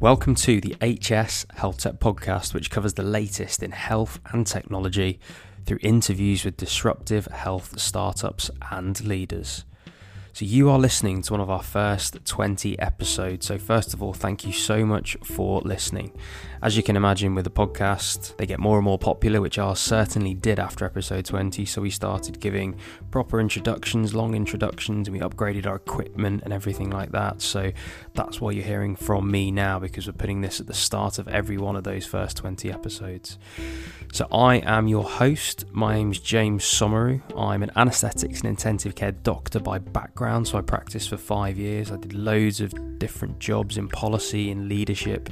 Welcome to the HS Health Tech podcast, which covers the latest in health and technology through interviews with disruptive health startups and leaders. So, you are listening to one of our first 20 episodes. So, first of all, thank you so much for listening. As you can imagine, with the podcast, they get more and more popular, which ours certainly did after episode 20. So, we started giving proper introductions, long introductions, and we upgraded our equipment and everything like that. So, that's why you're hearing from me now because we're putting this at the start of every one of those first 20 episodes. So, I am your host. My name is James Somauroo. I'm an anaesthetics and intensive care doctor by background. So, I practiced for five years. I did loads of different jobs in policy and leadership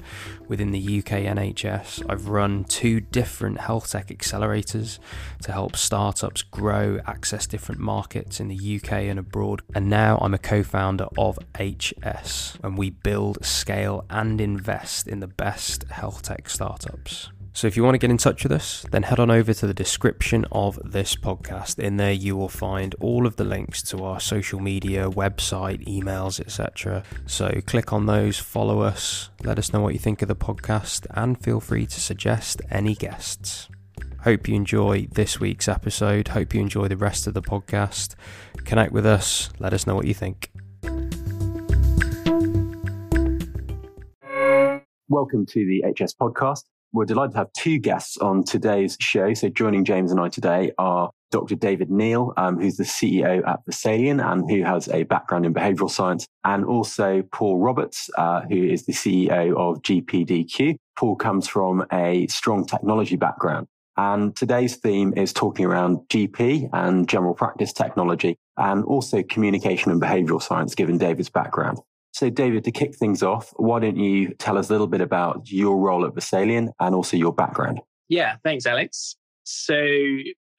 within the UK NHS. I've run two different health tech accelerators to help startups grow, access different markets in the UK and abroad. And now I'm a co founder of HS, and we build, scale, and invest in the best health tech startups. So if you want to get in touch with us, then head on over to the description of this podcast. In there, you will find all of the links to our social media, website, emails, etc. So click on those, follow us, let us know what you think of the podcast, and feel free to suggest any guests. Hope you enjoy this week's episode. Hope you enjoy the rest of the podcast. Connect with us. Let us know what you think. Welcome to the HS podcast. We're delighted to have two guests on today's show. So joining James and I today are Dr. David Neale, um, who's the CEO at Vesalian and who has a background in behavioral science, and also Paul Roberts, uh, who is the CEO of GPDQ. Paul comes from a strong technology background. And today's theme is talking around GP and general practice technology and also communication and behavioral science, given David's background. So, David, to kick things off, why don't you tell us a little bit about your role at Vesalian and also your background? Yeah, thanks, Alex. So,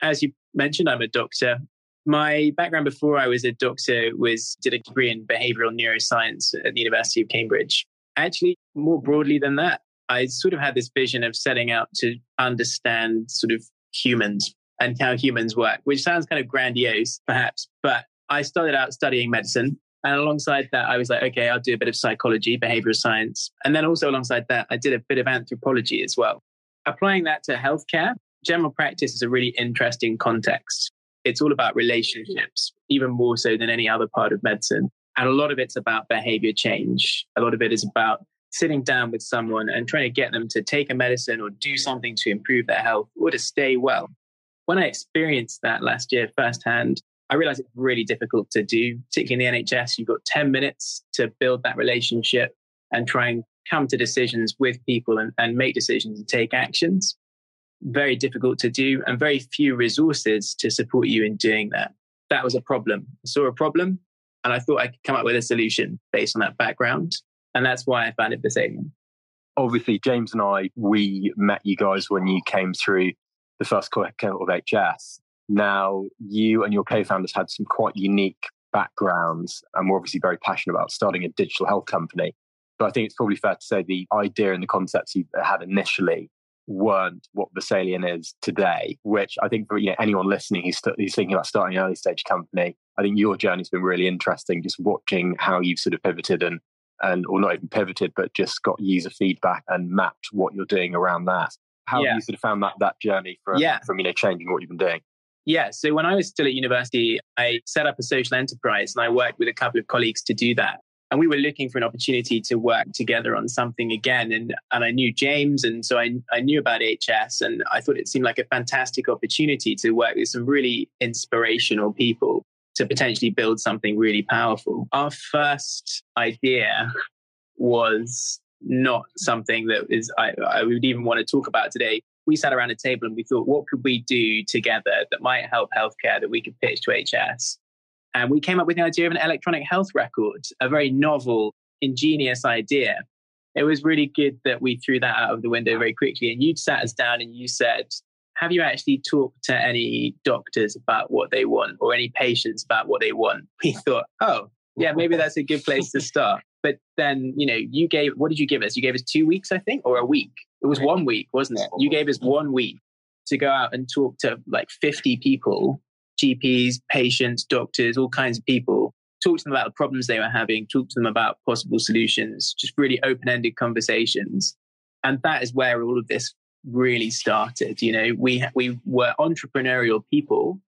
as you mentioned, I'm a doctor. My background before I was a doctor was did a degree in behavioral neuroscience at the University of Cambridge. Actually, more broadly than that, I sort of had this vision of setting out to understand sort of humans and how humans work, which sounds kind of grandiose, perhaps, but I started out studying medicine and alongside that, I was like, okay, I'll do a bit of psychology, behavioral science. And then also alongside that, I did a bit of anthropology as well. Applying that to healthcare, general practice is a really interesting context. It's all about relationships, even more so than any other part of medicine. And a lot of it's about behavior change. A lot of it is about sitting down with someone and trying to get them to take a medicine or do something to improve their health or to stay well. When I experienced that last year firsthand, I realize it's really difficult to do, particularly in the NHS. You've got 10 minutes to build that relationship and try and come to decisions with people and, and make decisions and take actions. Very difficult to do and very few resources to support you in doing that. That was a problem. I saw a problem and I thought I could come up with a solution based on that background. And that's why I founded Vesalian. Obviously, James and I, we met you guys when you came through the first cohort of HS. Now, you and your co founders had some quite unique backgrounds and were obviously very passionate about starting a digital health company. But I think it's probably fair to say the idea and the concepts you had initially weren't what Vesalian is today, which I think for you know, anyone listening who's, st- who's thinking about starting an early stage company, I think your journey's been really interesting, just watching how you've sort of pivoted and, and or not even pivoted, but just got user feedback and mapped what you're doing around that. How yeah. have you sort of found that, that journey from, yeah. from, you know, changing what you've been doing? Yeah. So when I was still at university, I set up a social enterprise and I worked with a couple of colleagues to do that. And we were looking for an opportunity to work together on something again. And, and I knew James. And so I, I knew about HS. And I thought it seemed like a fantastic opportunity to work with some really inspirational people to potentially build something really powerful. Our first idea was not something that is I, I would even want to talk about today we sat around a table and we thought, what could we do together that might help healthcare that we could pitch to HS? And we came up with the idea of an electronic health record, a very novel, ingenious idea. It was really good that we threw that out of the window very quickly. And you sat us down and you said, have you actually talked to any doctors about what they want or any patients about what they want? We thought, oh, yeah, maybe that's a good place to start. But then, you know, you gave, what did you give us? You gave us two weeks, I think, or a week. It was one week, wasn't it? You gave us one week to go out and talk to like 50 people, GPs, patients, doctors, all kinds of people talk to them about the problems they were having, talk to them about possible solutions, just really open ended conversations. And that is where all of this really started. You know, we, we were entrepreneurial people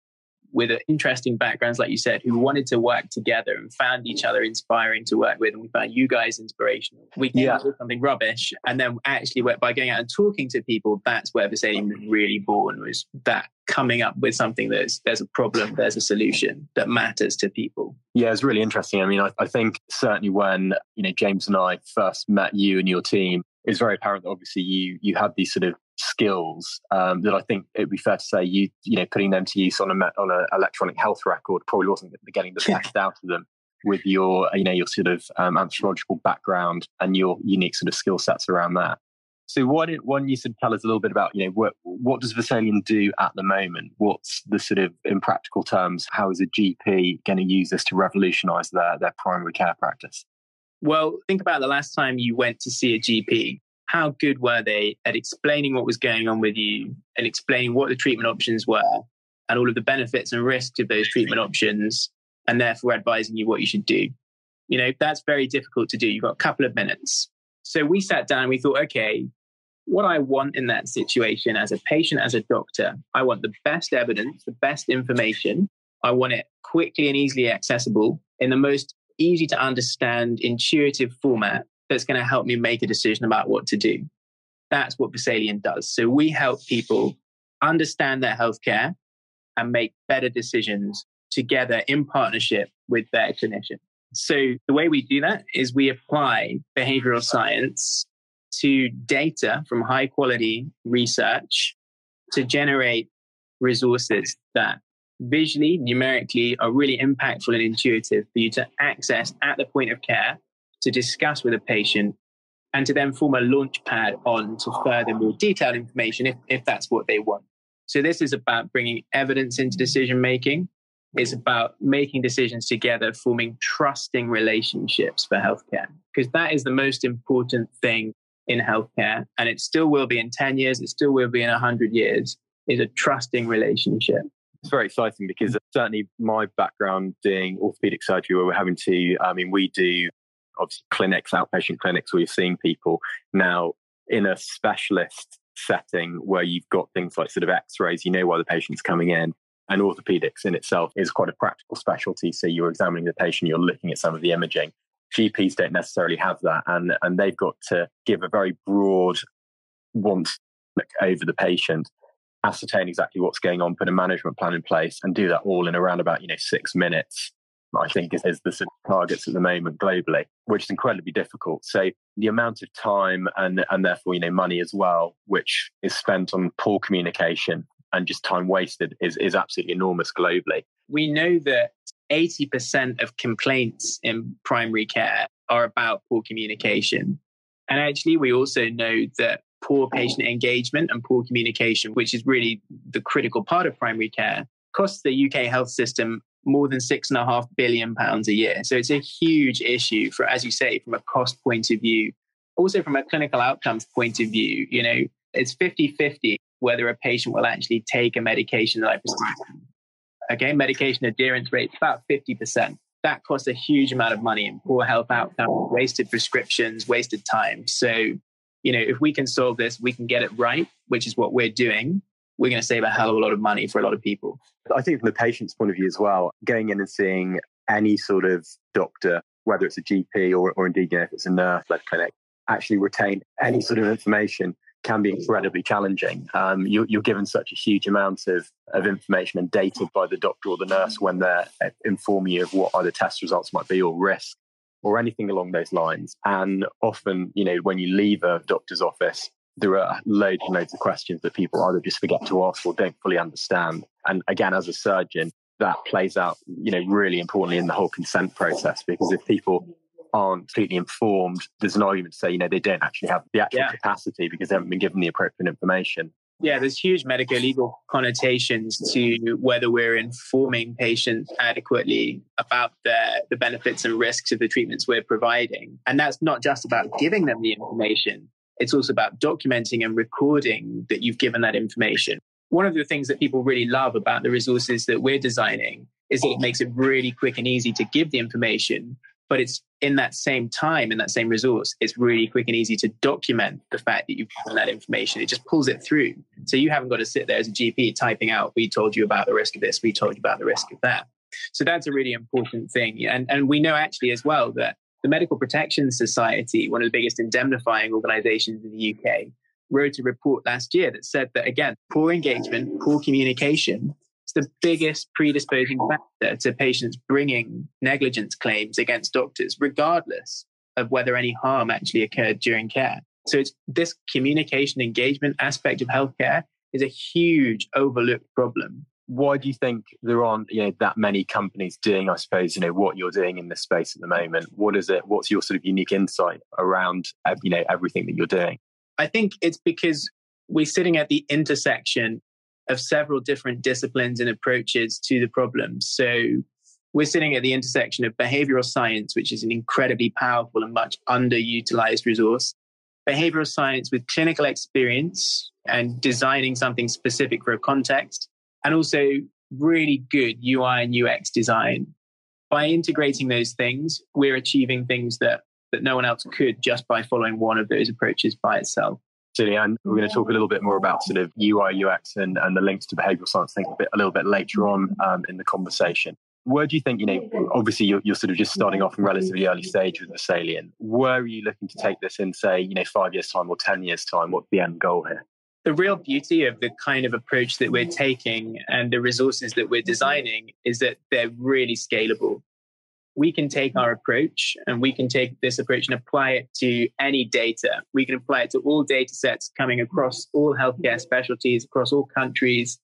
with interesting backgrounds, like you said, who wanted to work together and found each other inspiring to work with. And we found you guys inspirational. We came yeah. up with something rubbish. And then actually by going out and talking to people, that's where Vesalian was really born was that coming up with something that's there's a problem, there's a solution that matters to people. Yeah, it's really interesting. I mean, I, I think certainly when, you know, James and I first met you and your team, it's very apparent that obviously you you had these sort of skills um, that I think it'd be fair to say you you know putting them to use on a on an electronic health record probably wasn't getting the best out of them with your you know your sort of um, anthropological background and your unique sort of skill sets around that. So why did why don't you sort of tell us a little bit about you know what what does Vesalian do at the moment? What's the sort of in practical terms? How is a GP going to use this to revolutionise their their primary care practice? Well, think about the last time you went to see a GP how good were they at explaining what was going on with you and explaining what the treatment options were and all of the benefits and risks of those treatment options and therefore advising you what you should do? You know that's very difficult to do. You've got a couple of minutes. So we sat down and we thought okay what i want in that situation as a patient as a doctor i want the best evidence the best information. I want it quickly and easily accessible in the most easy to understand intuitive format that's going to help me make a decision about what to do. That's what Vesalian does. So we help people understand their healthcare and make better decisions together in partnership with their clinician. So the way we do that is we apply behavioral science to data from high quality research to generate resources that visually, numerically are really impactful and intuitive for you to access at the point of care to discuss with a patient and to then form a launch pad on to further more detailed information if, if that's what they want. So this is about bringing evidence into decision making. It's about making decisions together, forming trusting relationships for healthcare, because that is the most important thing in healthcare. And it still will be in 10 years, it still will be in 100 years, is a trusting relationship. It's very exciting because certainly my background doing orthopedic surgery, where we're having to, I mean, we do obviously clinics, outpatient clinics, where you're seeing people now in a specialist setting where you've got things like sort of x-rays, you know why the patient's coming in. And orthopedics in itself is quite a practical specialty. So you're examining the patient, you're looking at some of the imaging. GPs don't necessarily have that. And, and they've got to give a very broad once look over the patient, ascertain exactly what's going on, put a management plan in place, and do that all in around about, you know, six minutes I think is, is the sort of targets at the moment globally, which is incredibly difficult. So the amount of time and and therefore you know money as well, which is spent on poor communication and just time wasted, is is absolutely enormous globally. We know that 80% of complaints in primary care are about poor communication. And actually, we also know that poor patient engagement and poor communication, which is really the critical part of primary care, costs the UK health system more than six and a half billion pounds a year. So it's a huge issue for, as you say, from a cost point of view, also from a clinical outcomes point of view. You know, it's 50 50 whether a patient will actually take a medication that I prescribe. Okay, medication adherence rate about 50%. That costs a huge amount of money in poor health outcomes, wasted prescriptions, wasted time. So, you know, if we can solve this, we can get it right, which is what we're doing we're going to save a hell of a lot of money for a lot of people. I think from the patient's point of view as well, going in and seeing any sort of doctor, whether it's a GP or, or indeed you know, if it's a nurse led clinic, actually retain any sort of information can be incredibly challenging. Um, you, are given such a huge amount of, of information and data by the doctor or the nurse when they're uh, informing you of what either test results might be or risk or anything along those lines. And often, you know, when you leave a doctor's office, there are loads and loads of questions that people either just forget to ask or don't fully understand. And again, as a surgeon, that plays out, you know, really importantly in the whole consent process because if people aren't completely informed, there's an argument to say, you know, they don't actually have the actual yeah. capacity because they haven't been given the appropriate information. Yeah, there's huge medico legal connotations to whether we're informing patients adequately about the, the benefits and risks of the treatments we're providing. And that's not just about giving them the information, it's also about documenting and recording that you've given that information. One of the things that people really love about the resources that we're designing is that it makes it really quick and easy to give the information, but it's in that same time, in that same resource, it's really quick and easy to document the fact that you've given that information. It just pulls it through. So you haven't got to sit there as a GP typing out, we told you about the risk of this, we told you about the risk of that. So that's a really important thing. And, and we know actually as well that the Medical Protection Society, one of the biggest indemnifying organizations in the UK, wrote a report last year that said that, again, poor engagement, poor communication is the biggest predisposing factor to patients bringing negligence claims against doctors, regardless of whether any harm actually occurred during care. So it's this communication engagement aspect of healthcare is a huge overlooked problem why do you think there aren't you know that many companies doing i suppose you know what you're doing in this space at the moment? What is it what's your sort of unique insight around uh, you know everything that you're doing? I think it's because we're sitting at the intersection of several different disciplines and approaches to the problem. So we're sitting at the intersection of behavioral science which is an incredibly powerful and much underutilized resource behavioral science with clinical experience and designing something specific for a context and also really good UI and UX design. By integrating those things, we're achieving things that, that no one else could just by following one of those approaches by itself. Absolutely. And we're going to talk a little bit more about sort of UI, UX and, and the links to behavioral science, I think a, bit, a little bit later on um, in the conversation. Where do you think, you know, obviously you're, you're sort of just starting off in relatively early stage with Vesalian. Where are you looking to take this in, say, you know, five years' time or 10 years' time? What's the end goal here? The real beauty of the kind of approach that we're taking and the resources that we're designing is that they're really scalable. We can take our approach and we can take this approach and apply it to any data. We can apply it to all data sets coming across all healthcare specialties, across all countries.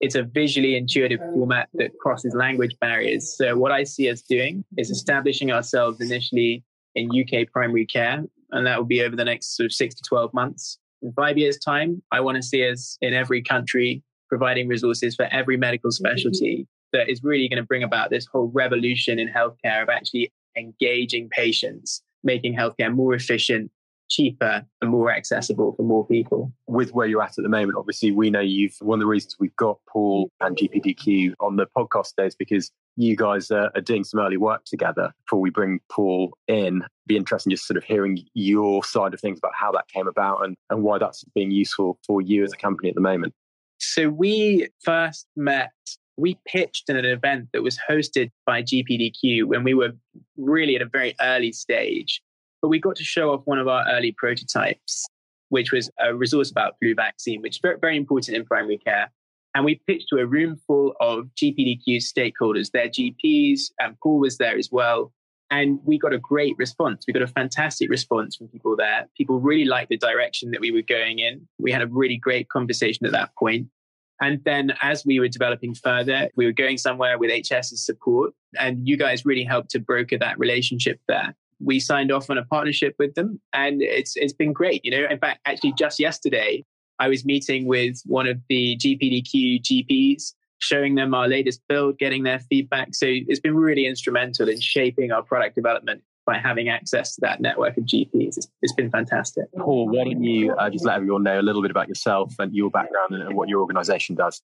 It's a visually intuitive format that crosses language barriers. So, what I see us doing is establishing ourselves initially in UK primary care, and that will be over the next sort of six to 12 months in five years' time, I want to see us in every country providing resources for every medical specialty that is really going to bring about this whole revolution in healthcare of actually engaging patients, making healthcare more efficient, cheaper, and more accessible for more people. With where you're at at the moment, obviously, we know you've one of the reasons we've got Paul and GPDQ on the podcast today is because you guys are, are doing some early work together before we bring Paul in. Be interesting just sort of hearing your side of things about how that came about and, and why that's being useful for you as a company at the moment. So we first met we pitched in an event that was hosted by GPDQ when we were really at a very early stage. But we got to show off one of our early prototypes, which was a resource about flu vaccine, which is very, very important in primary care. And we pitched to a room full of GPDQ stakeholders, their GPs, and um, Paul was there as well. And we got a great response. We got a fantastic response from people there. People really liked the direction that we were going in. We had a really great conversation at that point. And then as we were developing further, we were going somewhere with HS's support. And you guys really helped to broker that relationship there. We signed off on a partnership with them and it's it's been great. You know, in fact, actually just yesterday, I was meeting with one of the GPDQ GPs, showing them our latest build, getting their feedback. So it's been really instrumental in shaping our product development by having access to that network of GPs. it's, it's been fantastic. Paul, why don't you uh, just let everyone know a little bit about yourself and your background and, and what your organization does?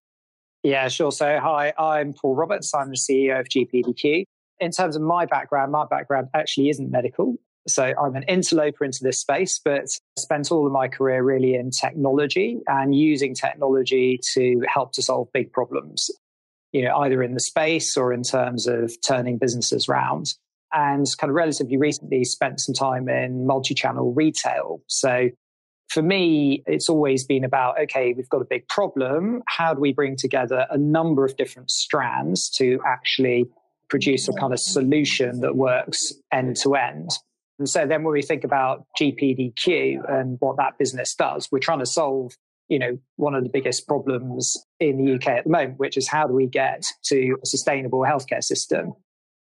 Yeah, sure. So, hi, I'm Paul Roberts. I'm the CEO of GPDQ. In terms of my background, my background actually isn't medical. So I'm an interloper into this space, but spent all of my career really in technology and using technology to help to solve big problems, you know, either in the space or in terms of turning businesses around and kind of relatively recently spent some time in multi-channel retail. So for me, it's always been about, okay, we've got a big problem. How do we bring together a number of different strands to actually produce a kind of solution that works end to end? And so then when we think about GPDQ and what that business does, we're trying to solve, you know, one of the biggest problems in the UK at the moment, which is how do we get to a sustainable healthcare system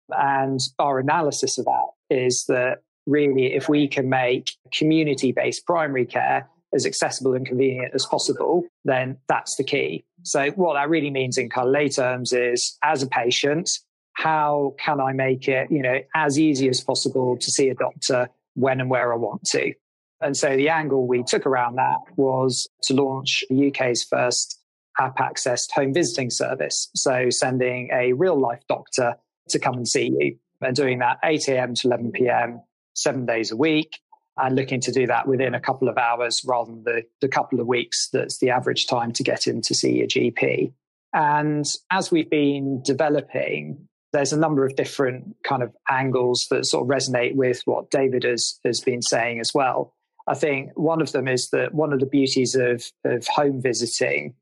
and our analysis of that is that really, if we can make community based primary care as accessible and convenient as possible, then that's the key. So, what that really means in lay terms is as a patient, how can I make it, you know, as easy as possible to see a doctor when and where I want to? And so the angle we took around that was to launch the UK's first app accessed home visiting service. So sending a real life doctor to come and see you and doing that 8 a.m. to 11 p.m., seven days a week, and looking to do that within a couple of hours rather than the, the couple of weeks that's the average time to get in to see your GP. And as we've been developing, there's a number of different kind of angles that sort of resonate with what David has, has been saying as well. I think one of them is that one of the beauties of, of home visiting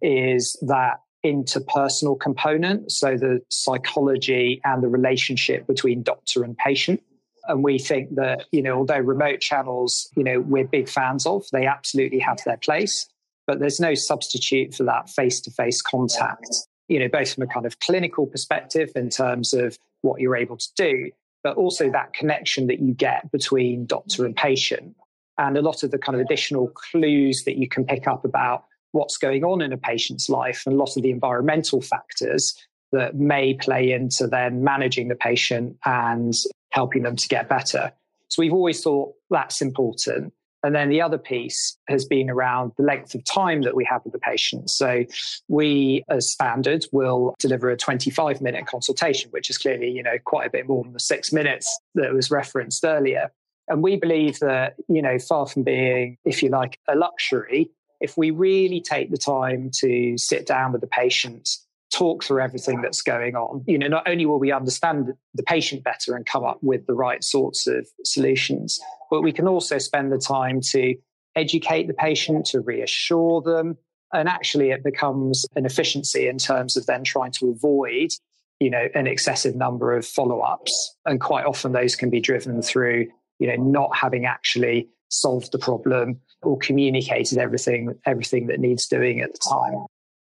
is that interpersonal component. So the psychology and the relationship between doctor and patient. And we think that, you know, although remote channels, you know, we're big fans of, they absolutely have their place, but there's no substitute for that face to face contact, you know, both from a kind of clinical perspective in terms of what you're able to do, but also that connection that you get between doctor and patient. And a lot of the kind of additional clues that you can pick up about what's going on in a patient's life and a lot of the environmental factors that may play into then managing the patient and helping them to get better. So we've always thought that's important. And then the other piece has been around the length of time that we have with the patient. So we, as standard, will deliver a 25 minute consultation, which is clearly, you know, quite a bit more than the six minutes that was referenced earlier. And we believe that, you know, far from being, if you like, a luxury, if we really take the time to sit down with the patient talk through everything that's going on. You know, not only will we understand the patient better and come up with the right sorts of solutions, but we can also spend the time to educate the patient, to reassure them. And actually, it becomes an efficiency in terms of then trying to avoid, you know, an excessive number of follow ups. And quite often, those can be driven through, you know, not having actually solved the problem or communicated everything everything that needs doing at the time.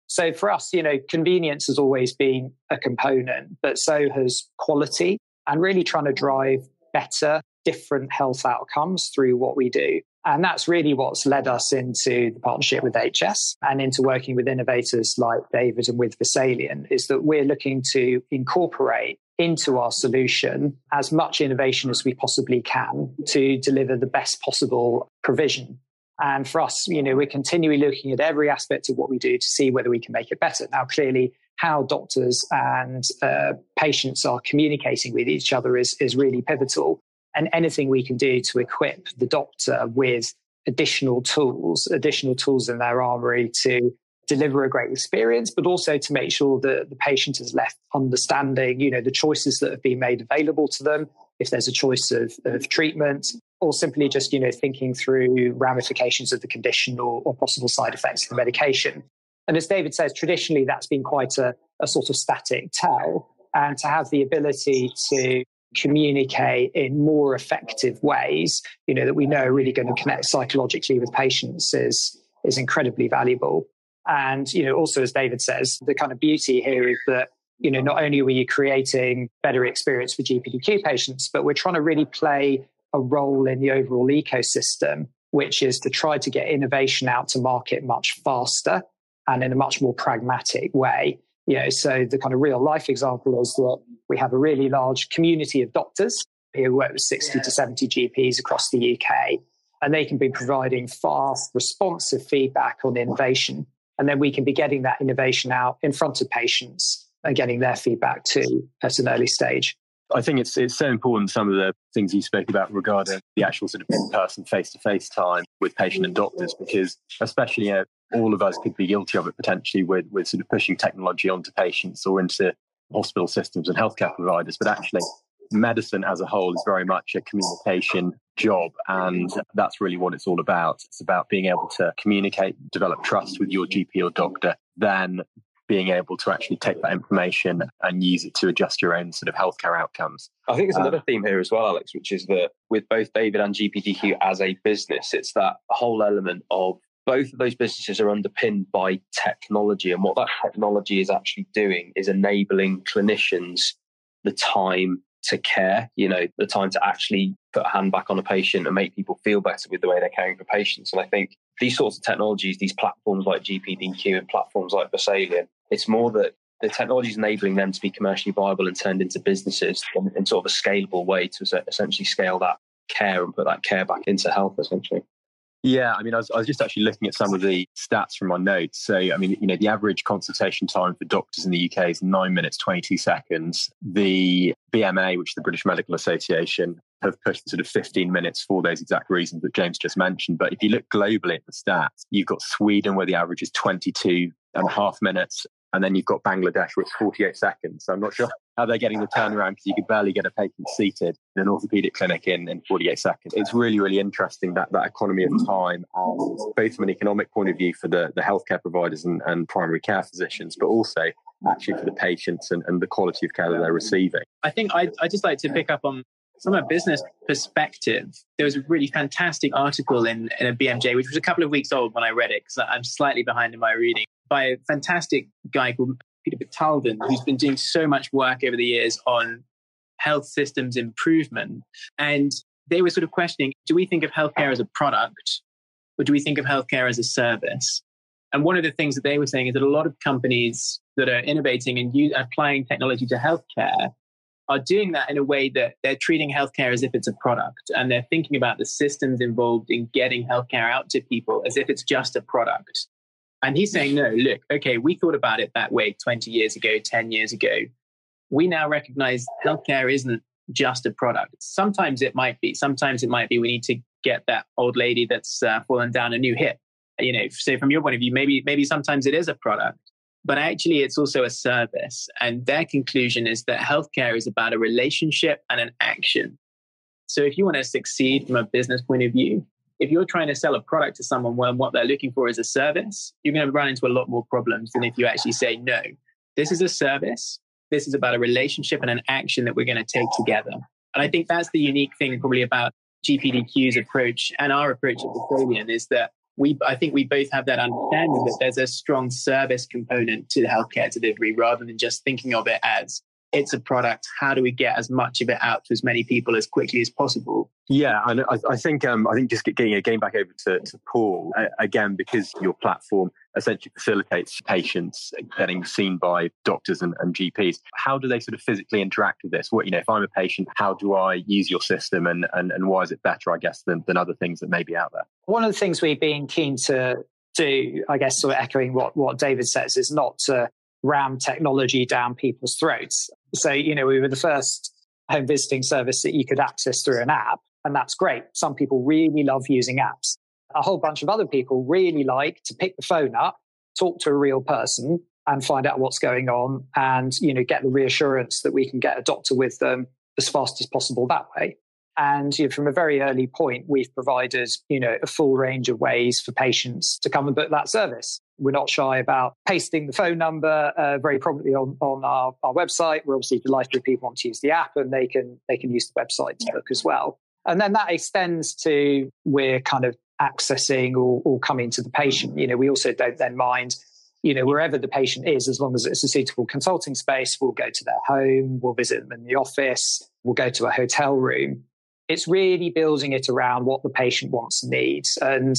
So for us, you know, convenience has always been a component, but so has quality and really trying to drive better, different health outcomes through what we do. And that's really what's led us into the partnership with HS and into working with innovators like David and with Vesalian is that we're looking to incorporate into our solution as much innovation as we possibly can to deliver the best possible provision and for us, you know, we're continually looking at every aspect of what we do to see whether we can make it better. Now, clearly, how doctors and uh, patients are communicating with each other is, is really pivotal. And anything we can do to equip the doctor with additional tools, additional tools in their armory to deliver a great experience, but also to make sure that the patient is left understanding, you know, the choices that have been made available to them. If there's a choice of, of treatment, or simply just you know thinking through ramifications of the condition or, or, possible side effects of the medication. And as david says traditionally that's been quite a, a sort of static tell. And to have the ability to communicate in more effective ways you know that we know are really going to connect psychologically with patients is is incredibly valuable. And you know also as david says the kind of beauty here is that you know not only are we creating better experience for gpdq patients but we're trying to really play a role in the overall ecosystem, which is to try to get innovation out to market much faster and in a much more pragmatic way. You know, so the kind of real life example is that we have a really large community of doctors who work with 60 yeah. to 70 GPs across the UK, and they can be providing fast, responsive feedback on innovation. And then we can be getting that innovation out in front of patients and getting their feedback too at an early stage. I think it's it's so important some of the things you spoke about regarding the actual sort of in-person face-to-face time with patient and doctors because especially you know, all of us could be guilty of it potentially with with sort of pushing technology onto patients or into hospital systems and healthcare providers. But actually medicine as a whole is very much a communication job and that's really what it's all about. It's about being able to communicate develop trust with your gp or doctor then being able to actually take that information and use it to adjust your own sort of healthcare outcomes. I think there's another uh, theme here as well, Alex, which is that with both David and GPDQ as a business, it's that whole element of both of those businesses are underpinned by technology. And what that technology is actually doing is enabling clinicians the time to care, you know, the time to actually put a hand back on a patient and make people feel better with the way they're caring for patients. And I think these sorts of technologies, these platforms like GPDQ and platforms like Vesalian, it's more that the technology is enabling them to be commercially viable and turned into businesses in, in sort of a scalable way to essentially scale that care and put that care back into health, essentially. Yeah, I mean, I was, I was just actually looking at some of the stats from my notes. So, I mean, you know, the average consultation time for doctors in the UK is nine minutes, 22 seconds. The BMA, which is the British Medical Association, have pushed sort of 15 minutes for those exact reasons that James just mentioned. But if you look globally at the stats, you've got Sweden where the average is 22 and a half minutes. And then you've got Bangladesh where it's 48 seconds. So I'm not sure how they're getting the turnaround because you could barely get a patient seated in an orthopedic clinic in, in 48 seconds. It's really, really interesting that that economy of time, and both from an economic point of view for the, the healthcare providers and, and primary care physicians, but also actually for the patients and, and the quality of care that they're receiving. I think I I just like to pick up on from a business perspective, there was a really fantastic article in, in a BMJ, which was a couple of weeks old when I read it, because I'm slightly behind in my reading, by a fantastic guy called Peter Batalden, who's been doing so much work over the years on health systems improvement. And they were sort of questioning do we think of healthcare as a product or do we think of healthcare as a service? And one of the things that they were saying is that a lot of companies that are innovating and applying technology to healthcare are doing that in a way that they're treating healthcare as if it's a product and they're thinking about the systems involved in getting healthcare out to people as if it's just a product. And he's saying, no, look, okay, we thought about it that way 20 years ago, 10 years ago. We now recognize healthcare isn't just a product. Sometimes it might be. Sometimes it might be we need to get that old lady that's uh, fallen down a new hip. You know, so from your point of view, maybe maybe sometimes it is a product but actually it's also a service. And their conclusion is that healthcare is about a relationship and an action. So if you want to succeed from a business point of view, if you're trying to sell a product to someone when what they're looking for is a service, you're going to run into a lot more problems than if you actually say, no, this is a service. This is about a relationship and an action that we're going to take together. And I think that's the unique thing probably about GPDQ's approach and our approach at Vesalian is that we I think we both have that understanding that there's a strong service component to the healthcare delivery rather than just thinking of it as it's a product. How do we get as much of it out to as many people as quickly as possible? Yeah, and I, I think um, I think just getting getting back over to, to Paul uh, again because your platform essentially facilitates patients getting seen by doctors and, and, GPs. How do they sort of physically interact with this? What you know, if I'm a patient, how do I use your system, and and, and why is it better, I guess, than than other things that may be out there? One of the things we've been keen to do, I guess, sort of echoing what what David says, is not to ram technology down people's throats. So, you know, we were the first home visiting service that you could access through an app, and that's great. Some people really love using apps. A whole bunch of other people really like to pick the phone up, talk to a real person, and find out what's going on, and you know, get the reassurance that we can get a doctor with them as fast as possible that way. And you know, from a very early point, we've provided you know a full range of ways for patients to come and book that service. We're not shy about pasting the phone number uh, very prominently on, on our, our website. We're obviously delighted if people want to use the app and they can they can use the website to book as well. And then that extends to we're kind of accessing or, or coming to the patient. You know, we also don't then mind you know, wherever the patient is, as long as it's a suitable consulting space, we'll go to their home, we'll visit them in the office, we'll go to a hotel room. It's really building it around what the patient wants and needs. And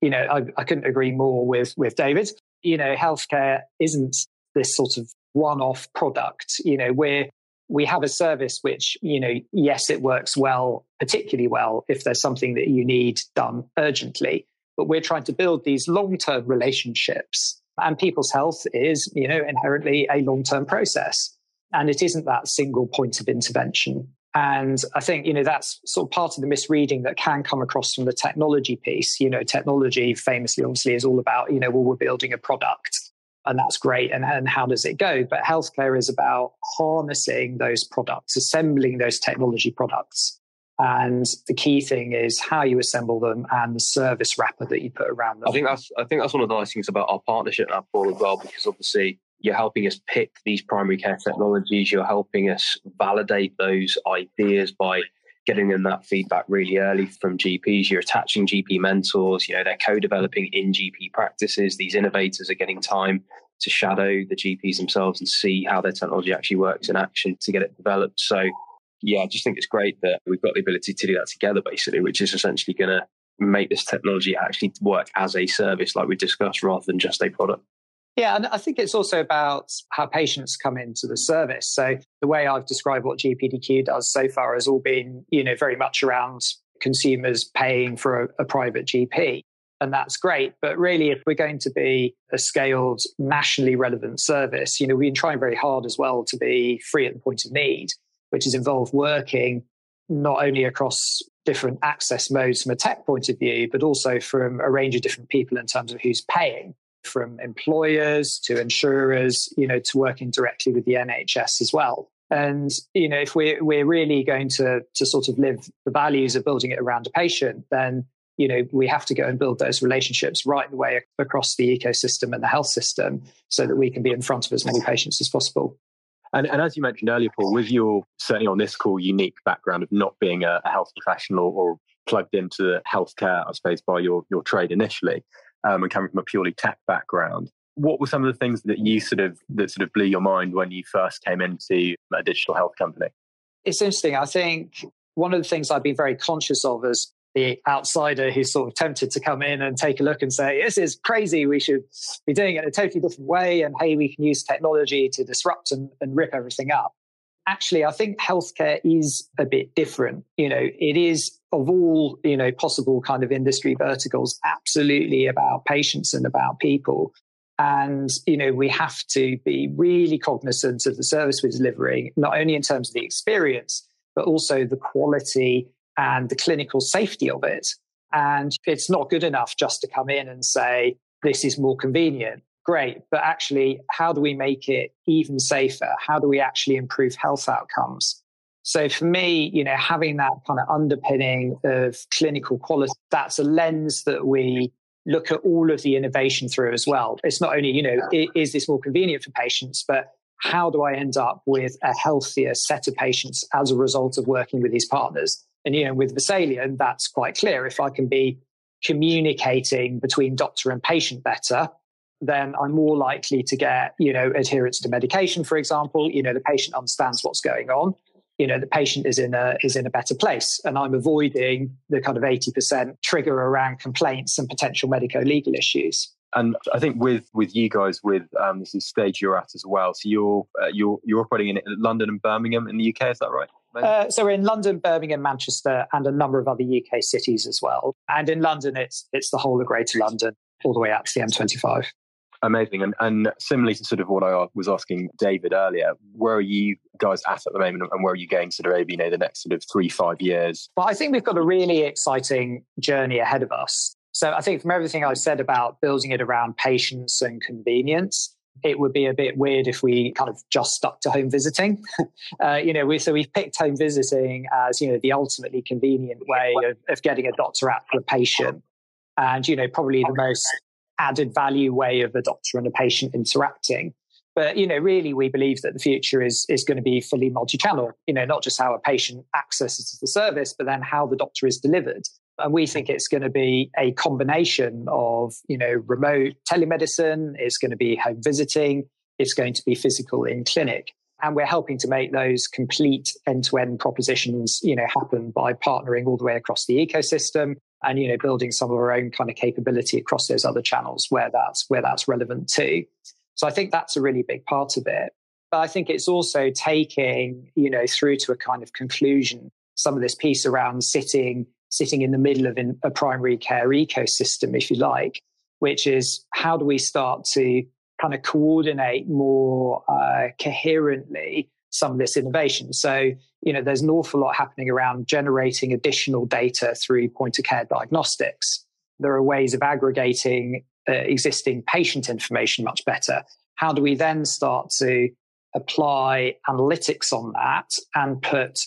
you know, I, I couldn't agree more with with David. You know, healthcare isn't this sort of one-off product. You know, we're we have a service which, you know, yes, it works well, particularly well if there's something that you need done urgently. But we're trying to build these long-term relationships. And people's health is, you know, inherently a long-term process. And it isn't that single point of intervention. And I think, you know, that's sort of part of the misreading that can come across from the technology piece. You know, technology famously, obviously, is all about, you know, well, we're building a product and that's great. And, and how does it go? But healthcare is about harnessing those products, assembling those technology products. And the key thing is how you assemble them and the service wrapper that you put around them. I think that's I think that's one of the nice things about our partnership now, Paul, as well, because obviously you're helping us pick these primary care technologies. You're helping us validate those ideas by getting them that feedback really early from GPs. You're attaching GP mentors. You know, they're co-developing in GP practices. These innovators are getting time to shadow the GPs themselves and see how their technology actually works in action to get it developed. So, yeah, I just think it's great that we've got the ability to do that together, basically, which is essentially going to make this technology actually work as a service, like we discussed, rather than just a product. Yeah, and I think it's also about how patients come into the service. So the way I've described what GPDQ does so far has all been, you know, very much around consumers paying for a, a private GP. And that's great. But really, if we're going to be a scaled, nationally relevant service, you know, we've been trying very hard as well to be free at the point of need, which has involved working not only across different access modes from a tech point of view, but also from a range of different people in terms of who's paying, from employers to insurers, you know, to working directly with the NHS as well. And you know, if we're we're really going to to sort of live the values of building it around a patient, then you know we have to go and build those relationships right the way across the ecosystem and the health system, so that we can be in front of as many patients as possible. And, and, as you mentioned earlier, Paul, with your certainly on this call unique background of not being a, a health professional or plugged into healthcare, I suppose, by your your trade initially, um, and coming from a purely tech background, what were some of the things that you sort of that sort of blew your mind when you first came into a digital health company? It's interesting. I think one of the things I've been very conscious of as the outsider who's sort of tempted to come in and take a look and say, this is crazy. We should be doing it in a totally different way. And hey, we can use technology to disrupt and, and rip everything up. Actually, I think healthcare is a bit different. You know, it is of all, you know, possible kind of industry verticals, absolutely about patients and about people. And, you know, we have to be really cognizant of the service we're delivering, not only in terms of the experience, but also the quality and the clinical safety of it. And it's not good enough just to come in and say, this is more convenient. Great. But actually, how do we make it even safer? How do we actually improve health outcomes? So for me, you know, having that kind of underpinning of clinical quality, that's a lens that we look at all of the innovation through as well. It's not only, you know, is this more convenient for patients, but how do I end up with a healthier set of patients as a result of working with these partners? And, you know, with Vesalian, that's quite clear. If I can be communicating between doctor and patient better, then I'm more likely to get, you know, adherence to medication, for example. You know, the patient understands what's going on you know the patient is in a is in a better place and i'm avoiding the kind of 80% trigger around complaints and potential medico legal issues and I think with with you guys, with um, this is stage you're at as well. So you're uh, you're you're operating in London and Birmingham in the UK. Is that right? Uh, so we're in London, Birmingham, Manchester, and a number of other UK cities as well. And in London, it's it's the whole of Greater London, all the way out to the M25. Amazing. And, and similarly to sort of what I was asking David earlier, where are you guys at at the moment and where are you going sort of over, you know, the next sort of three, five years? Well, I think we've got a really exciting journey ahead of us. So I think from everything I've said about building it around patience and convenience, it would be a bit weird if we kind of just stuck to home visiting. uh, you know, we, so we've picked home visiting as, you know, the ultimately convenient way of, of getting a doctor out for a patient. And, you know, probably the most added value way of a doctor and a patient interacting. But you know, really, we believe that the future is is going to be fully multi-channel. You know, not just how a patient accesses the service, but then how the doctor is delivered. And we think it's going to be a combination of you know remote telemedicine. It's going to be home visiting. It's going to be physical in clinic. And we're helping to make those complete end-to-end propositions, you know, happen by partnering all the way across the ecosystem and you know building some of our own kind of capability across those other channels where that's where that's relevant too so i think that's a really big part of it. But i think it's also taking you know through to a kind of conclusion some of this piece around sitting sitting in the middle of a primary care ecosystem if you like which is how do we start to kind of coordinate more uh, coherently some of this innovation. So, you know, there's an awful lot happening around generating additional data through point of care diagnostics. There are ways of aggregating uh, existing patient information much better. How do we then start to apply analytics on that and put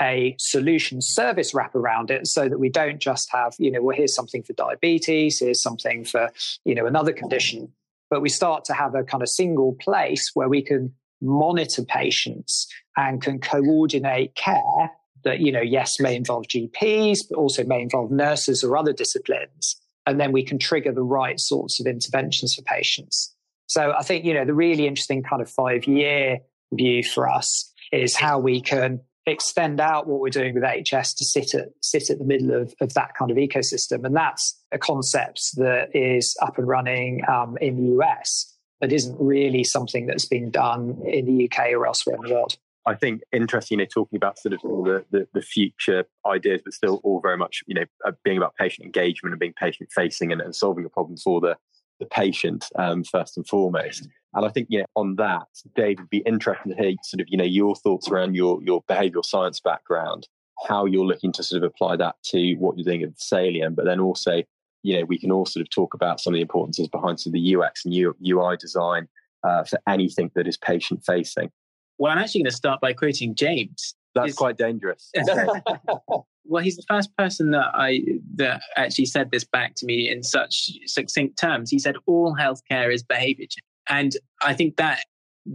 a solution service wrap around it so that we don't just have, you know, well, here's something for diabetes, here's something for, you know, another condition, but we start to have a kind of single place where we can monitor patients and can coordinate care that, you know, yes, may involve GPs, but also may involve nurses or other disciplines. And then we can trigger the right sorts of interventions for patients. So I think, you know, the really interesting kind of five year view for us is how we can extend out what we're doing with HS to sit at sit at the middle of, of that kind of ecosystem. And that's a concept that is up and running um, in the US but isn't really something that's been done in the UK or elsewhere in the world. I think interesting, you know, talking about sort of the, the, the, future ideas, but still all very much, you know, uh, being about patient engagement and being patient facing and, and solving a problem for the, the patient um, first and foremost. And I think, you know, on that, Dave, would be interested to hear sort of, you know, your thoughts around your, your behavioral science background, how you're looking to sort of apply that to what you're doing at Salium, but then also, you know, we can all sort of talk about some of the importances behind some of the UX and UI design uh, for anything that is patient facing. Well, I'm actually going to start by quoting James. That's he's, quite dangerous. well, he's the first person that I that actually said this back to me in such succinct terms. He said, "All healthcare is behavior change," and I think that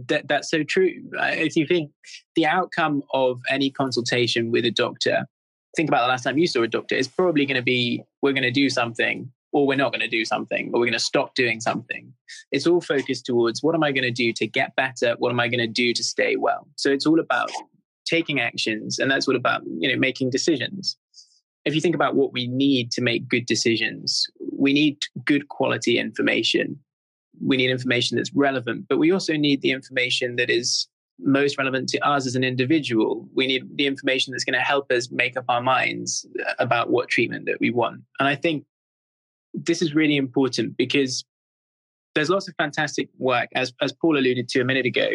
that that's so true. If you think the outcome of any consultation with a doctor, think about the last time you saw a doctor. It's probably going to be we're going to do something or we're not going to do something, or we're going to stop doing something. It's all focused towards what am I going to do to get better? What am I going to do to stay well? So it's all about taking actions, and that's all about you know making decisions. If you think about what we need to make good decisions, we need good quality information. We need information that's relevant, but we also need the information that is most relevant to us as an individual. We need the information that's going to help us make up our minds about what treatment that we want. And I think this is really important because there's lots of fantastic work, as, as Paul alluded to a minute ago,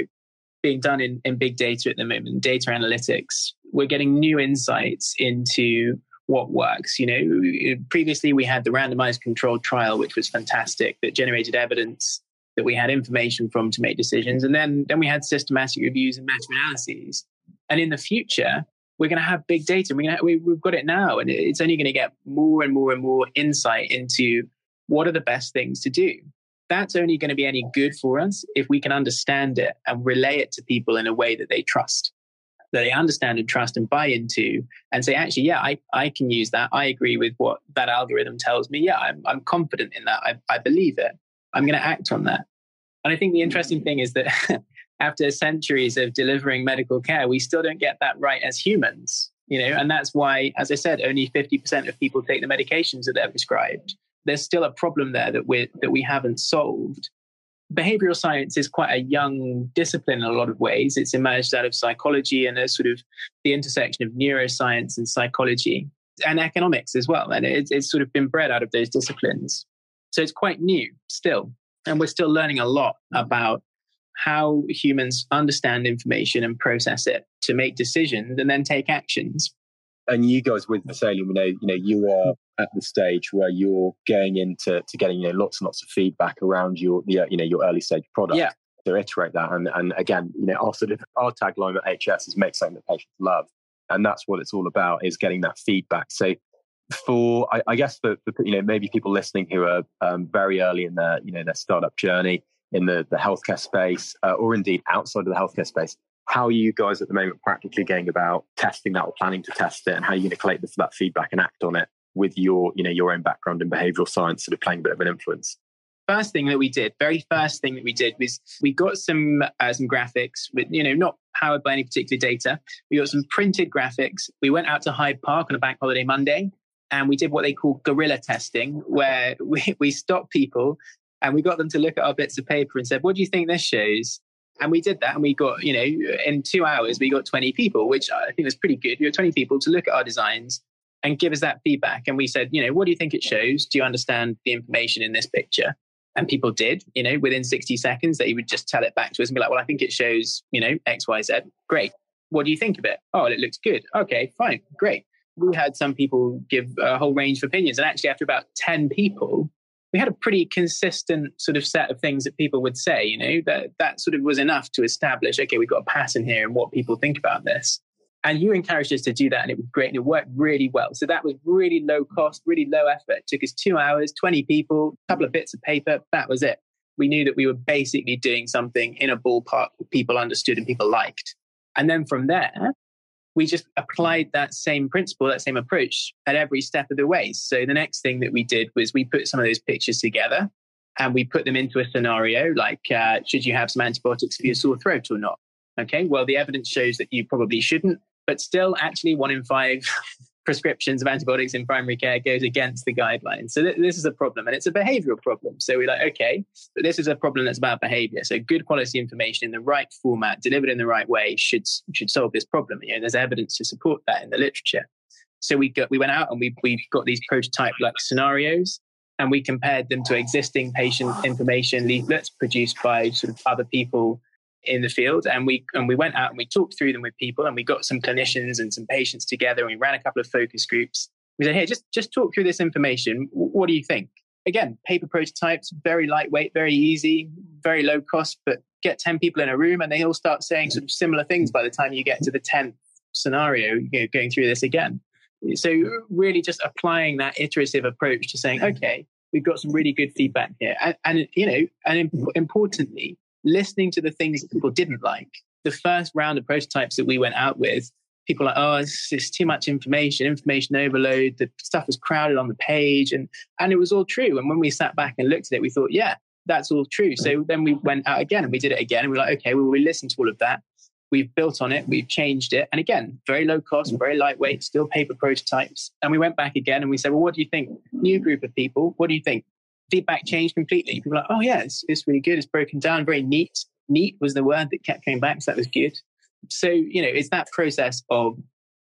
being done in, in big data at the moment, data analytics. We're getting new insights into what works. You know, previously we had the randomized controlled trial, which was fantastic, that generated evidence that we had information from to make decisions. And then, then we had systematic reviews and meta analyses. And in the future, we're going to have big data. We're we, we've got it now, and it's only going to get more and more and more insight into what are the best things to do. That's only going to be any good for us if we can understand it and relay it to people in a way that they trust, that they understand and trust and buy into, and say, actually, yeah, I, I can use that. I agree with what that algorithm tells me. Yeah, I'm, I'm confident in that. I, I believe it. I'm going to act on that. And I think the interesting thing is that after centuries of delivering medical care, we still don't get that right as humans. You know, and that's why, as I said, only 50% of people take the medications that they're prescribed. There's still a problem there that we that we haven't solved. Behavioral science is quite a young discipline in a lot of ways. It's emerged out of psychology and a sort of the intersection of neuroscience and psychology and economics as well. And it's, it's sort of been bred out of those disciplines. So it's quite new still. And we're still learning a lot about how humans understand information and process it to make decisions and then take actions. And you guys with Salium, you know, you know, you are at the stage where you're going into to getting you know lots and lots of feedback around your you know your early stage product. Yeah. To iterate that, and and again, you know, our sort of our tagline at HS is make something that patients love, and that's what it's all about is getting that feedback. So for I, I guess for, for, you know maybe people listening who are um, very early in their you know their startup journey in the, the healthcare space uh, or indeed outside of the healthcare space. How are you guys at the moment practically going about testing that or planning to test it and how are you going to collect that feedback and act on it with your, you know, your own background in behavioral science sort of playing a bit of an influence? First thing that we did, very first thing that we did was we got some uh, some graphics with, you know, not powered by any particular data. We got some printed graphics. We went out to Hyde Park on a bank holiday Monday and we did what they call guerrilla testing, where we, we stopped people and we got them to look at our bits of paper and said, "What do you think this shows?" And we did that, and we got you know in two hours we got twenty people, which I think was pretty good. We got twenty people to look at our designs and give us that feedback. And we said, you know, what do you think it shows? Do you understand the information in this picture? And people did, you know, within 60 seconds, they would just tell it back to us and be like, well, I think it shows, you know, X, Y, Z. Great. What do you think of it? Oh, it looks good. Okay, fine. Great. We had some people give a whole range of opinions. And actually, after about 10 people, we had a pretty consistent sort of set of things that people would say, you know, that that sort of was enough to establish, okay, we've got a pattern here and what people think about this. And you encouraged us to do that and it was great and it worked really well. So that was really low cost, really low effort. It took us two hours, 20 people, a couple of bits of paper. That was it. We knew that we were basically doing something in a ballpark people understood and people liked. And then from there, we just applied that same principle, that same approach at every step of the way. So the next thing that we did was we put some of those pictures together and we put them into a scenario like, uh, should you have some antibiotics for your sore throat or not? Okay, well, the evidence shows that you probably shouldn't, but still, actually, one in five prescriptions of antibiotics in primary care goes against the guidelines. So th- this is a problem and it's a behavioral problem. So we're like, okay, but this is a problem that's about behavior. So good quality information in the right format, delivered in the right way should, should solve this problem. You know, there's evidence to support that in the literature. So we got, we went out and we, we got these prototype like scenarios and we compared them to existing patient information leaflets produced by sort of other people in the field and we and we went out and we talked through them with people and we got some clinicians and some patients together and we ran a couple of focus groups. We said hey just just talk through this information. What do you think? Again paper prototypes very lightweight very easy very low cost but get 10 people in a room and they all start saying sort of similar things by the time you get to the 10th scenario you know, going through this again. So really just applying that iterative approach to saying okay we've got some really good feedback here. And, and you know and imp- importantly listening to the things that people didn't like. The first round of prototypes that we went out with, people like, oh, it's, it's too much information, information overload. The stuff was crowded on the page, and and it was all true. And when we sat back and looked at it, we thought, yeah, that's all true. So mm-hmm. then we went out again and we did it again, and we are like, okay, well, we listened to all of that. We've built on it, we've changed it. And again, very low cost, mm-hmm. very lightweight, still paper prototypes. And we went back again and we said, well, what do you think? New group of people, what do you think? Feedback changed completely. People were like, oh yeah, it's, it's really good. It's broken down, very neat. Neat was the word that kept coming back, so that was good. So you know, it's that process of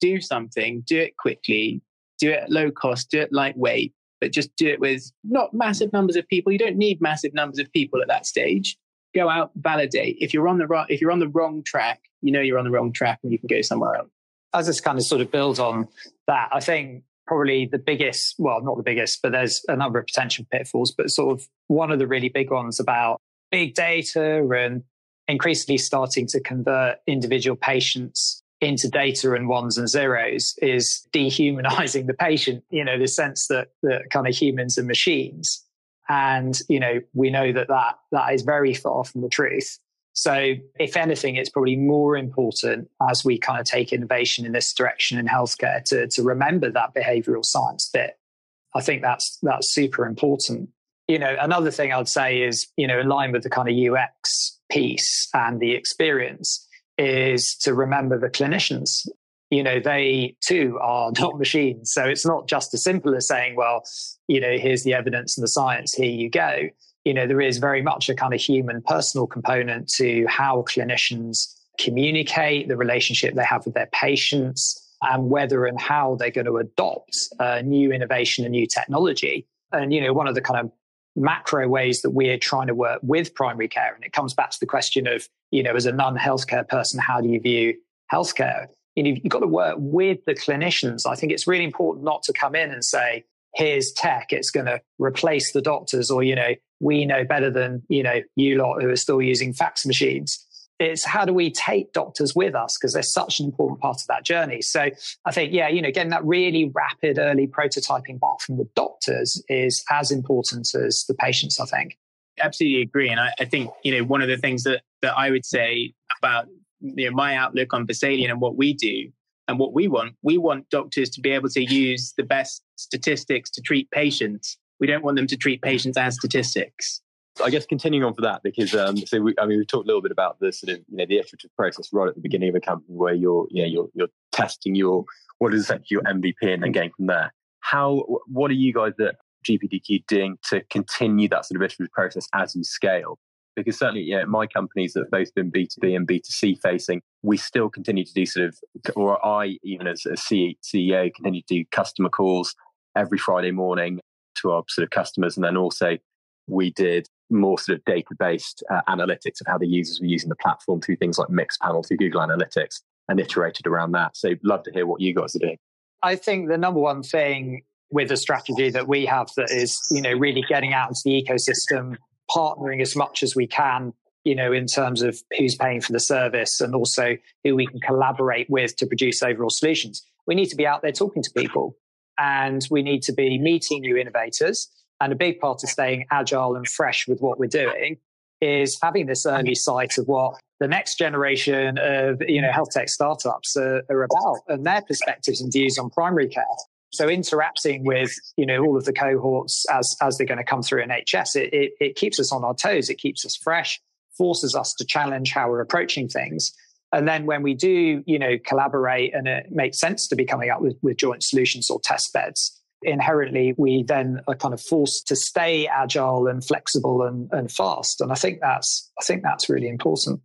do something, do it quickly, do it low cost, do it lightweight, but just do it with not massive numbers of people. You don't need massive numbers of people at that stage. Go out, validate. If you're on the right, if you're on the wrong track, you know you're on the wrong track, and you can go somewhere else. As this kind of sort of builds on that, I think probably the biggest, well, not the biggest, but there's a number of potential pitfalls, but sort of one of the really big ones about big data and increasingly starting to convert individual patients into data and ones and zeros is dehumanizing the patient, you know, the sense that, that kind of humans and machines. And, you know, we know that, that that is very far from the truth. So, if anything, it's probably more important as we kind of take innovation in this direction in healthcare to, to remember that behavioral science bit. I think that's that's super important. You know, another thing I'd say is, you know, in line with the kind of UX piece and the experience is to remember the clinicians. You know, they too are not machines. So it's not just as simple as saying, well, you know, here's the evidence and the science, here you go you know, there is very much a kind of human personal component to how clinicians communicate, the relationship they have with their patients, and whether and how they're going to adopt new innovation and new technology. And, you know, one of the kind of macro ways that we're trying to work with primary care, and it comes back to the question of, you know, as a non healthcare person, how do you view healthcare? You know, you've got to work with the clinicians. I think it's really important not to come in and say, here's tech, it's going to replace the doctors, or, you know, we know better than you know you lot who are still using fax machines. It's how do we take doctors with us? Because they're such an important part of that journey. So i think yeah you know getting that really rapid early prototyping back from the doctors is as important as the patients i think. Absolutely agree. And I, I think you know one of the things that that i would say about you know my outlook on Vesalian and what we do and what we want we want doctors to be able to use the best statistics to treat patients we don't want them to treat patients as statistics. I guess continuing on for that, because um, so we, I mean, we talked a little bit about the sort of you know the iterative process right at the beginning of a company where you're you know you're you're testing your what is essentially your MVP and then going from there. How what are you guys at GPDQ doing to continue that sort of iterative process as you scale? Because certainly, yeah, my companies that have both been B2B and B2C facing, we still continue to do sort of, or I, even as a CEO, continue to do customer calls every Friday morning to our sort of customers. And then also we did more sort of data based uh, analytics of how the users were using the platform through things like Mixpanel, through Google Analytics, and iterated around that. So love to hear what you guys are doing. I think the number one thing with the strategy that we have that is, you know, really getting out into the ecosystem, partnering as much as we can, you know, in terms of who's paying for the service and also who we can collaborate with to produce overall solutions. We need to be out there talking to people and we need to be meeting new innovators. And a big part of staying agile and fresh with what we're doing is having this early sight of what the next generation of you know health tech startups are, are about and their perspectives and views on primary care. So interacting with you know all of the cohorts as as they're going to come through NHS, it, it, it keeps us on our toes. It keeps us fresh, forces us to challenge how we're approaching things. And then when we do, you know, collaborate and it makes sense to be coming up with, with joint solutions or test beds, inherently we then are kind of forced to stay agile and flexible and, and fast. And I think that's I think that's really important.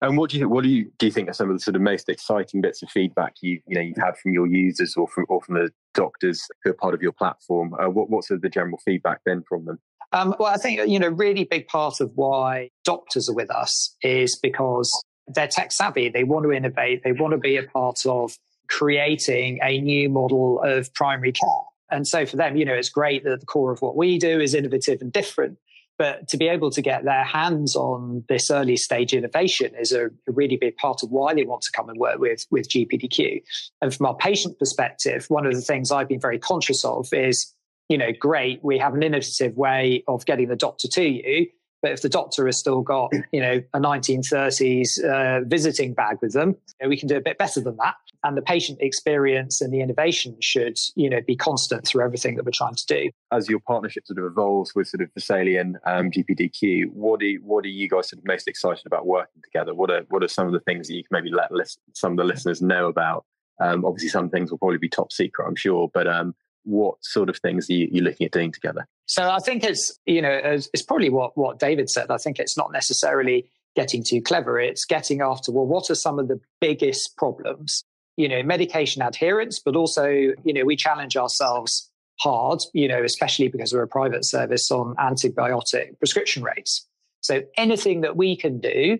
And what do you think? what do you do you think are some of the sort of most exciting bits of feedback you you know you've had from your users or from or from the doctors who are part of your platform? Uh, what what's the general feedback been from them? Um, well, I think you know, really big part of why doctors are with us is because they're tech savvy. They want to innovate. They want to be a part of creating a new model of primary care. And so for them, you know, it's great that the core of what we do is innovative and different. But to be able to get their hands on this early stage innovation is a, really big part of why they want to come and work with, with GPDQ. And from our patient perspective, one of the things I've been very conscious of is, you know, great, we have an innovative way of getting the doctor to you but if the doctor has still got, you know, a 1930s uh, visiting bag with them, you know, we can do a bit better than that. And the patient experience and the innovation should, you know, be constant through everything that we're trying to do. As your partnership sort of evolves with sort of Vesalian, um, GPDQ, what are what are you guys sort of most excited about working together? What are what are some of the things that you can maybe let list, some of the listeners know about? Um, obviously, some things will probably be top secret, I'm sure, but um, what sort of things are you, you looking at doing together? So I think it's you know it's probably what what David said. I think it's not necessarily getting too clever. It's getting after well, what are some of the biggest problems? You know, medication adherence, but also you know we challenge ourselves hard. You know, especially because we're a private service on antibiotic prescription rates. So anything that we can do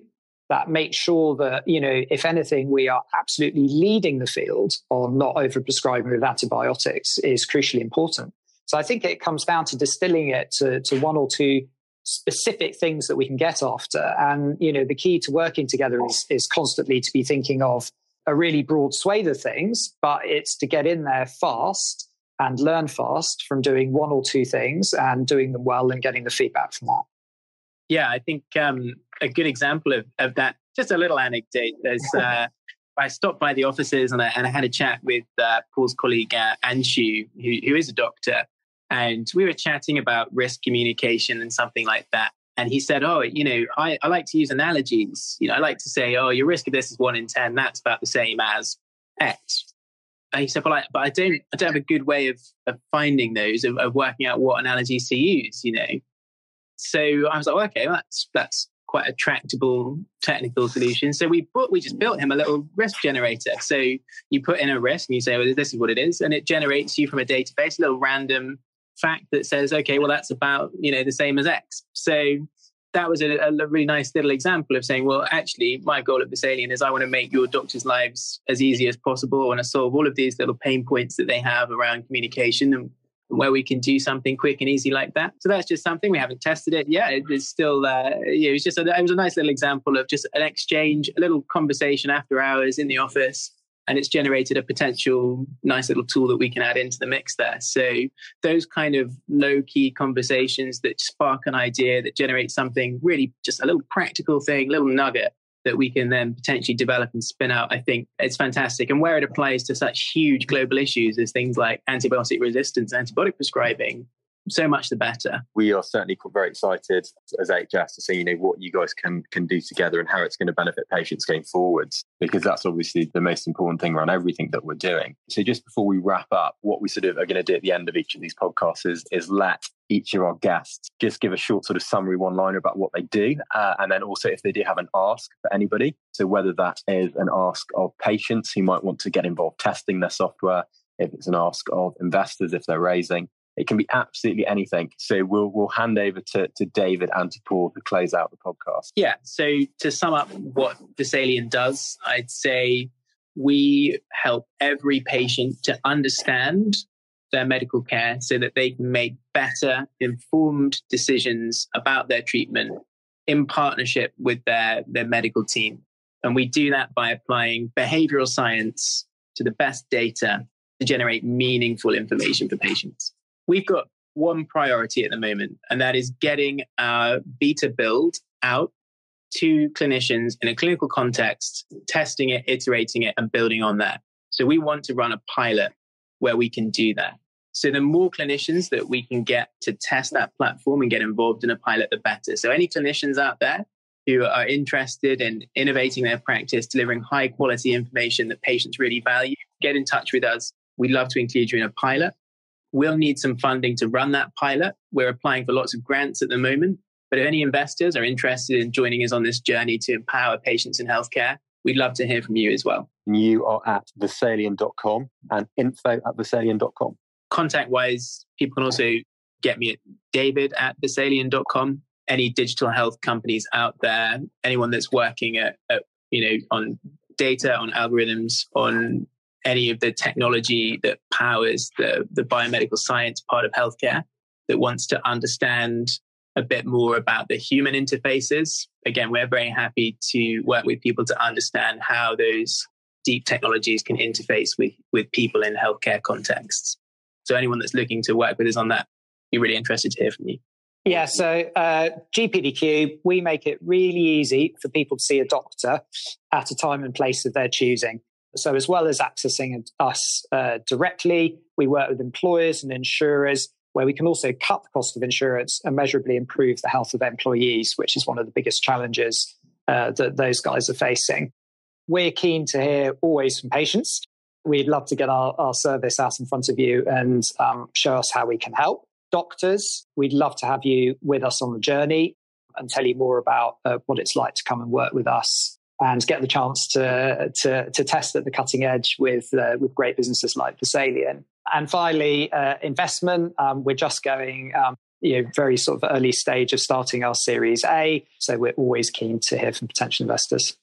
that makes sure that, you know, if anything, we are absolutely leading the field on not overprescribing with antibiotics is crucially important. So I think it comes down to distilling it to, to one or two specific things that we can get after. And, you know, the key to working together is, is constantly to be thinking of a really broad swathe of things, but it's to get in there fast and learn fast from doing one or two things and doing them well and getting the feedback from that. Yeah, I think um, a good example of, of that, just a little anecdote. There's, uh, I stopped by the offices and I, and I had a chat with uh, Paul's colleague, uh, Anshu, who, who is a doctor. And we were chatting about risk communication and something like that. And he said, Oh, you know, I, I like to use analogies. You know, I like to say, Oh, your risk of this is one in 10. That's about the same as X. And he said, "Well, I, but I don't, I don't have a good way of, of finding those, of, of working out what analogies to use, you know." So I was like, well, "Okay, well, that's that's quite a tractable technical solution. So we put, we just built him a little risk generator. So you put in a risk and you say, well, this is what it is. And it generates you from a database, a little random fact that says, okay, well, that's about, you know, the same as X. So that was a, a really nice little example of saying, well, actually, my goal at Vesalian is I want to make your doctors' lives as easy as possible. I want to solve all of these little pain points that they have around communication and where we can do something quick and easy like that. So that's just something we haven't tested it yet. It's still, uh, yeah, it was just a, it was a nice little example of just an exchange, a little conversation after hours in the office, and it's generated a potential nice little tool that we can add into the mix there. So those kind of low key conversations that spark an idea that generate something really just a little practical thing, little nugget that we can then potentially develop and spin out, I think it's fantastic. And where it applies to such huge global issues as things like antibiotic resistance, antibiotic prescribing, so much the better. We are certainly very excited as HS to see you know what you guys can can do together and how it's going to benefit patients going forwards because that's obviously the most important thing around everything that we're doing. So just before we wrap up, what we sort of are going to do at the end of each of these podcasts is is let each of our guests just give a short sort of summary one liner about what they do uh, and then also if they do have an ask for anybody so whether that is an ask of patients who might want to get involved testing their software if it's an ask of investors if they're raising it can be absolutely anything. So we'll we'll hand over to, to David and to Paul to close out the podcast. Yeah. So to sum up what Vesalian does, I'd say we help every patient to understand their medical care so that they can make better informed decisions about their treatment in partnership with their, their medical team. And we do that by applying behavioral science to the best data to generate meaningful information for patients we've got one priority at the moment, and that is getting our beta build out to clinicians in a clinical context, testing it, iterating it, and building on that. So we want to run a pilot where we can do that. So the more clinicians that we can get to test that platform and get involved in a pilot, the better. So any clinicians out there who are interested in innovating their practice, delivering high quality information that patients really value, get in touch with us. We'd love to include you in a pilot. We'll need some funding to run that pilot. We're applying for lots of grants at the moment. But if any investors are interested in joining us on this journey to empower patients in healthcare, we'd love to hear from you as well. You are at vesalian.com and info at vesalian.com. Contact wise, people can also get me at david at vesalian.com. Any digital health companies out there, anyone that's working at, at you know, on data, on algorithms, on any of the technology that powers the, the biomedical science part of healthcare that wants to understand a bit more about the human interfaces. Again, we're very happy to work with people to understand how those deep technologies can interface with, with people in healthcare contexts. So anyone that's looking to work with us on that, be really interested to hear from you. Yeah, so uh, GPDQ, we make it really easy for people to see a doctor at a time and place of their choosing. So, as well as accessing us uh, directly, we work with employers and insurers where we can also cut the cost of insurance and measurably improve the health of employees, which is one of the biggest challenges uh, that those guys are facing. We're keen to hear always from patients. We'd love to get our, our service out in front of you and um, show us how we can help. Doctors, we'd love to have you with us on the journey and tell you more about uh, what it's like to come and work with us and get the chance to to, to test at the cutting edge with uh, with great businesses like Vesalian. And finally, uh, investment. Um, we're just going. Um, you know, very sort of early stage of starting our Series A, so we're always keen to hear from potential investors.